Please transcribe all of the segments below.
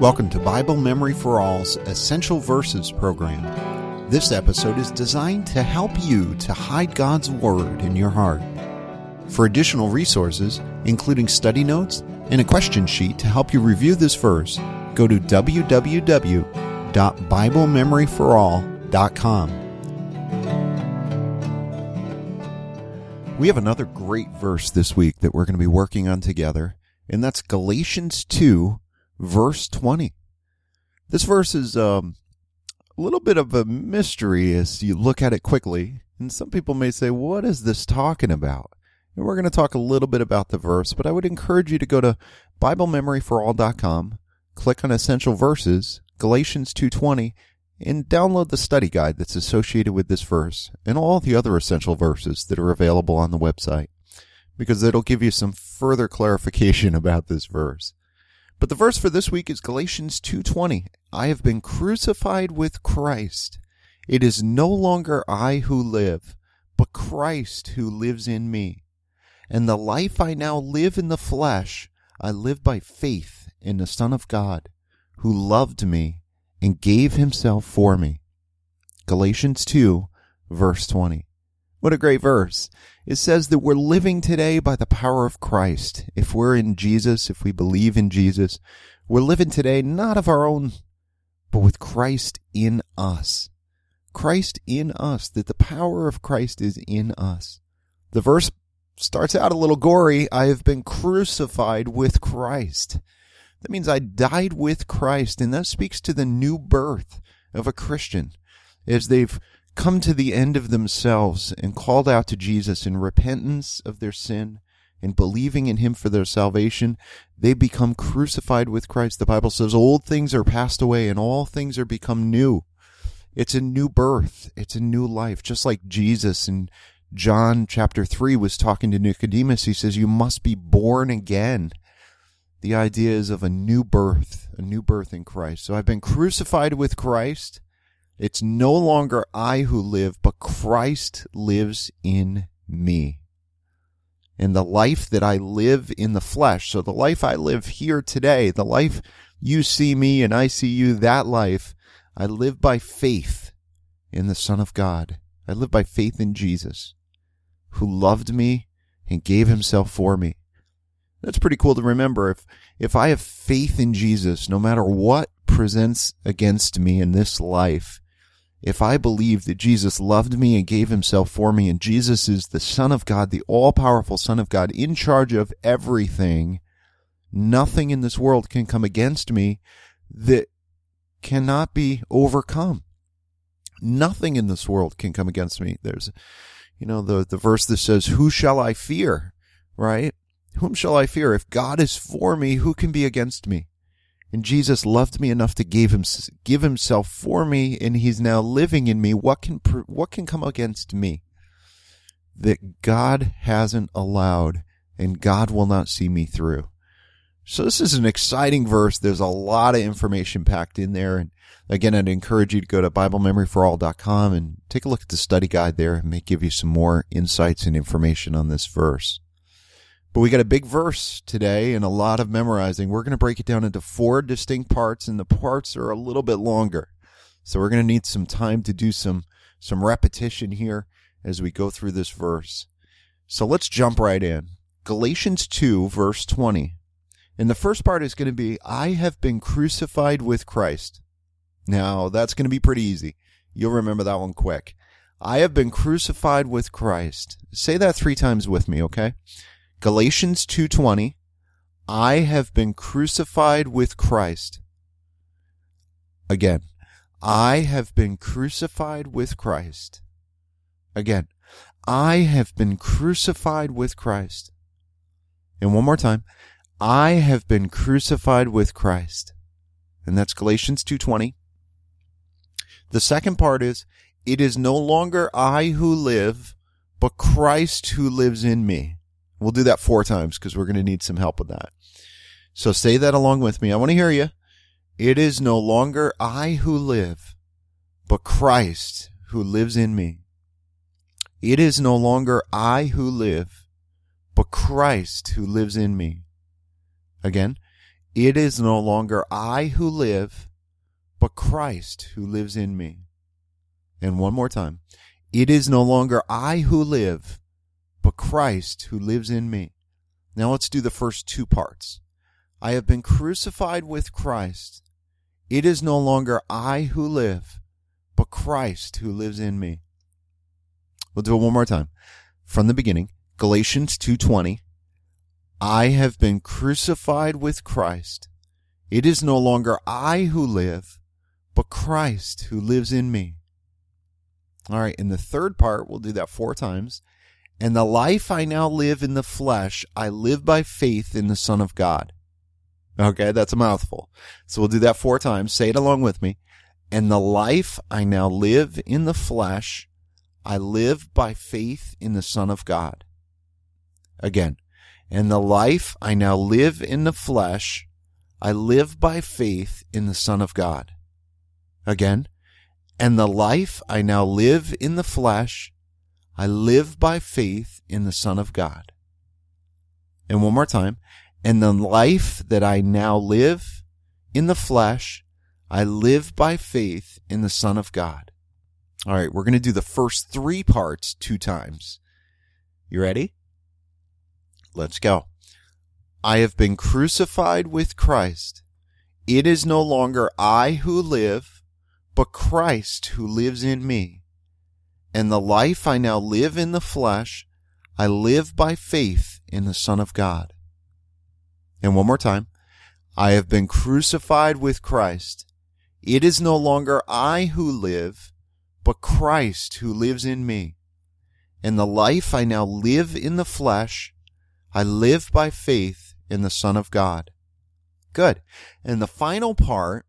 Welcome to Bible Memory for All's Essential Verses program. This episode is designed to help you to hide God's Word in your heart. For additional resources, including study notes and a question sheet to help you review this verse, go to www.biblememoryforall.com. We have another great verse this week that we're going to be working on together, and that's Galatians 2, verse 20. This verse is um, a little bit of a mystery as you look at it quickly, and some people may say, What is this talking about? And we're going to talk a little bit about the verse, but I would encourage you to go to BibleMemoryForAll.com, click on Essential Verses, Galatians 2.20, and download the study guide that's associated with this verse and all the other essential verses that are available on the website because it'll give you some further clarification about this verse. But the verse for this week is Galatians 2:20. I have been crucified with Christ. It is no longer I who live, but Christ who lives in me. And the life I now live in the flesh, I live by faith in the Son of God, who loved me and gave himself for me. Galatians 2, verse 20. What a great verse. It says that we're living today by the power of Christ. If we're in Jesus, if we believe in Jesus, we're living today not of our own, but with Christ in us. Christ in us, that the power of Christ is in us. The verse starts out a little gory. I have been crucified with Christ. That means I died with Christ, and that speaks to the new birth of a Christian as they've come to the end of themselves and called out to Jesus in repentance of their sin and believing in him for their salvation, they become crucified with Christ. The Bible says old things are passed away and all things are become new. It's a new birth. It's a new life. Just like Jesus in John chapter 3 was talking to Nicodemus, he says, You must be born again. The idea is of a new birth, a new birth in Christ. So I've been crucified with Christ. It's no longer I who live, but Christ lives in me. And the life that I live in the flesh, so the life I live here today, the life you see me and I see you, that life, I live by faith in the Son of God. I live by faith in Jesus, who loved me and gave himself for me. That's pretty cool to remember. If if I have faith in Jesus, no matter what presents against me in this life, if I believe that Jesus loved me and gave himself for me, and Jesus is the Son of God, the all powerful Son of God, in charge of everything, nothing in this world can come against me that cannot be overcome. Nothing in this world can come against me. There's, you know, the, the verse that says, Who shall I fear? Right? Whom shall I fear? If God is for me, who can be against me? And Jesus loved me enough to give him give himself for me, and he's now living in me. What can what can come against me? That God hasn't allowed, and God will not see me through. So this is an exciting verse. There's a lot of information packed in there, and again, I'd encourage you to go to BibleMemoryForAll.com and take a look at the study guide there. It may give you some more insights and information on this verse. But we got a big verse today and a lot of memorizing. We're going to break it down into four distinct parts, and the parts are a little bit longer. So we're going to need some time to do some, some repetition here as we go through this verse. So let's jump right in. Galatians 2, verse 20. And the first part is going to be, I have been crucified with Christ. Now, that's going to be pretty easy. You'll remember that one quick. I have been crucified with Christ. Say that three times with me, okay? Galatians 2:20 I have been crucified with Christ. Again, I have been crucified with Christ. Again, I have been crucified with Christ. And one more time, I have been crucified with Christ. And that's Galatians 2:20. The second part is it is no longer I who live, but Christ who lives in me. We'll do that four times because we're going to need some help with that. So say that along with me. I want to hear you. It is no longer I who live, but Christ who lives in me. It is no longer I who live, but Christ who lives in me. Again, It is no longer I who live, but Christ who lives in me. And one more time. It is no longer I who live, but Christ who lives in me. Now let's do the first two parts. I have been crucified with Christ. It is no longer I who live, but Christ who lives in me. We'll do it one more time. From the beginning, Galatians 2:20. I have been crucified with Christ. It is no longer I who live, but Christ who lives in me. All right, in the third part, we'll do that four times. And the life I now live in the flesh, I live by faith in the Son of God. Okay, that's a mouthful. So we'll do that four times. Say it along with me. And the life I now live in the flesh, I live by faith in the Son of God. Again, and the life I now live in the flesh, I live by faith in the Son of God. Again, and the life I now live in the flesh, I live by faith in the Son of God. And one more time. And the life that I now live in the flesh, I live by faith in the Son of God. All right, we're going to do the first three parts two times. You ready? Let's go. I have been crucified with Christ. It is no longer I who live, but Christ who lives in me. And the life I now live in the flesh, I live by faith in the Son of God. And one more time. I have been crucified with Christ. It is no longer I who live, but Christ who lives in me. And the life I now live in the flesh, I live by faith in the Son of God. Good. And the final part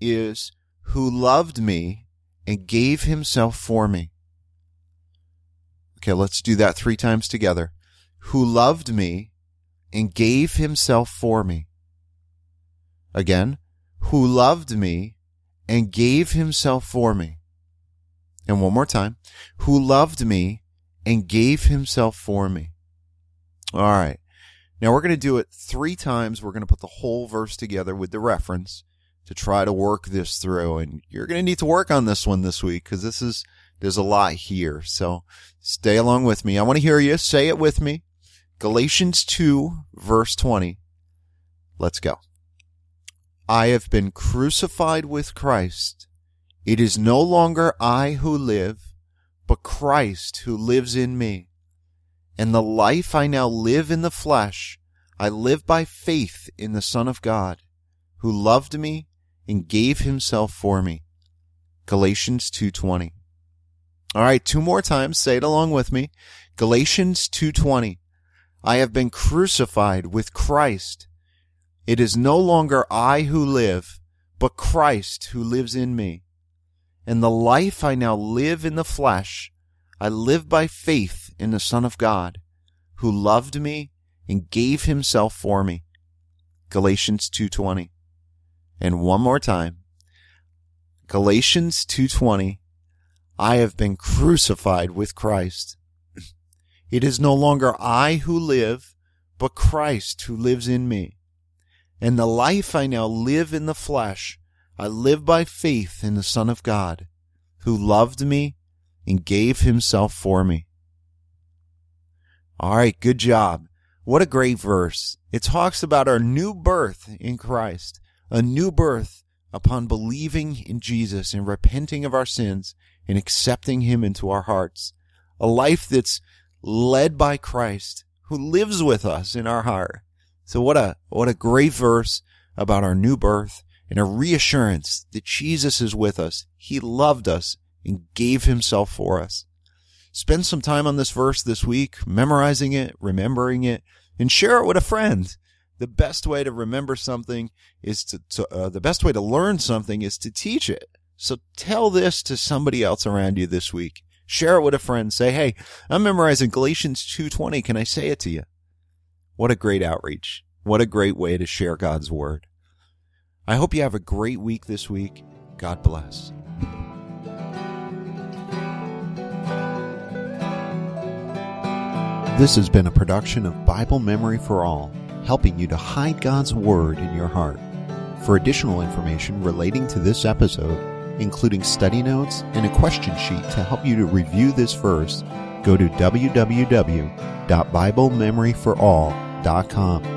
is who loved me and gave himself for me. Okay, let's do that three times together. Who loved me and gave himself for me. Again, who loved me and gave himself for me. And one more time, who loved me and gave himself for me. All right. Now we're going to do it three times. We're going to put the whole verse together with the reference to try to work this through. And you're going to need to work on this one this week because this is, there's a lot here. So stay along with me. I want to hear you say it with me. Galatians 2 verse 20. Let's go. I have been crucified with Christ. It is no longer I who live, but Christ who lives in me. And the life I now live in the flesh, I live by faith in the Son of God, who loved me and gave himself for me. Galatians 2:20. All right, two more times, say it along with me. Galatians 2:20. I have been crucified with Christ. It is no longer I who live, but Christ who lives in me. And the life I now live in the flesh, I live by faith in the Son of God, who loved me and gave himself for me. Galatians 2:20. And one more time. Galatians 2:20 I have been crucified with Christ. It is no longer I who live, but Christ who lives in me. And the life I now live in the flesh, I live by faith in the Son of God, who loved me and gave himself for me. All right, good job. What a great verse. It talks about our new birth in Christ a new birth upon believing in Jesus and repenting of our sins and accepting Him into our hearts. A life that's led by Christ who lives with us in our heart. So what a, what a great verse about our new birth and a reassurance that Jesus is with us. He loved us and gave himself for us. Spend some time on this verse this week, memorizing it, remembering it, and share it with a friend the best way to remember something is to, to uh, the best way to learn something is to teach it. So tell this to somebody else around you this week. Share it with a friend. Say, "Hey, I'm memorizing Galatians 2:20. Can I say it to you?" What a great outreach. What a great way to share God's word. I hope you have a great week this week. God bless. This has been a production of Bible Memory for All helping you to hide God's Word in your heart. For additional information relating to this episode, including study notes and a question sheet to help you to review this verse, go to www.biblememoryforall.com.